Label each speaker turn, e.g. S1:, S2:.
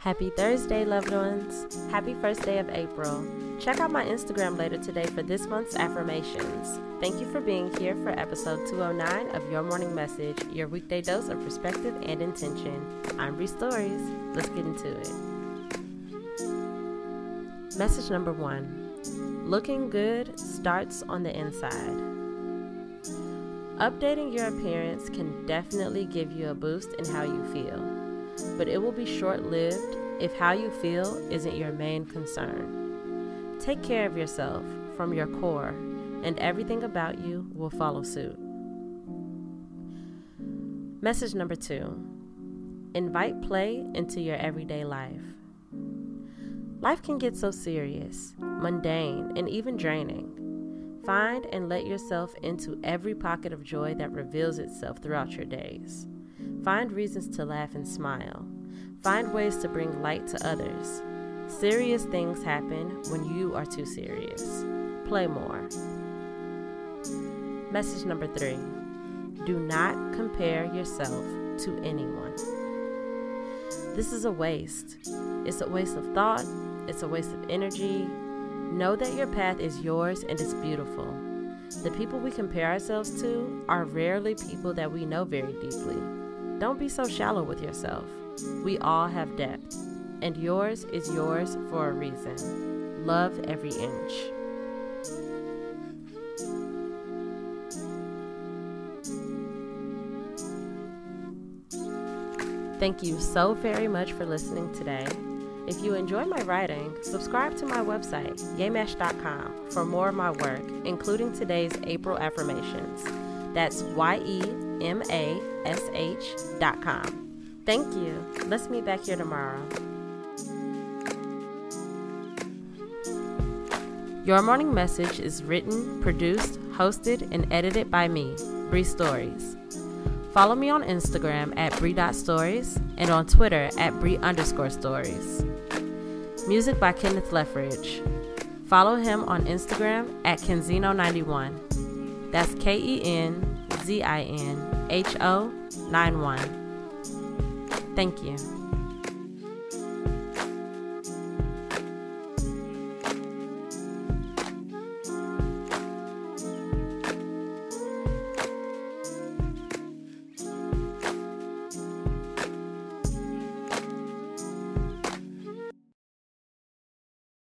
S1: Happy Thursday, loved ones. Happy first day of April. Check out my Instagram later today for this month's affirmations. Thank you for being here for episode 209 of Your Morning Message, your weekday dose of perspective and intention. I'm Bree Stories. Let's get into it. Message number one Looking good starts on the inside. Updating your appearance can definitely give you a boost in how you feel but it will be short lived if how you feel isn't your main concern. Take care of yourself from your core, and everything about you will follow suit. Message number two invite play into your everyday life. Life can get so serious, mundane, and even draining. Find and let yourself into every pocket of joy that reveals itself throughout your days. Find reasons to laugh and smile. Find ways to bring light to others. Serious things happen when you are too serious. Play more. Message number three do not compare yourself to anyone. This is a waste. It's a waste of thought, it's a waste of energy. Know that your path is yours and it's beautiful. The people we compare ourselves to are rarely people that we know very deeply. Don't be so shallow with yourself. We all have depth, and yours is yours for a reason. Love every inch. Thank you so very much for listening today. If you enjoy my writing, subscribe to my website, yemash.com, for more of my work, including today's April affirmations. That's Y E M A S H dot com. Thank you. Let's meet back here tomorrow. Your Morning Message is written, produced, hosted, and edited by me, Bree Stories. Follow me on Instagram at Bree.stories and on Twitter at Bree underscore stories. Music by Kenneth Leffridge. Follow him on Instagram at Kenzinho91. That's K E N Z I N H O 91. Thank you.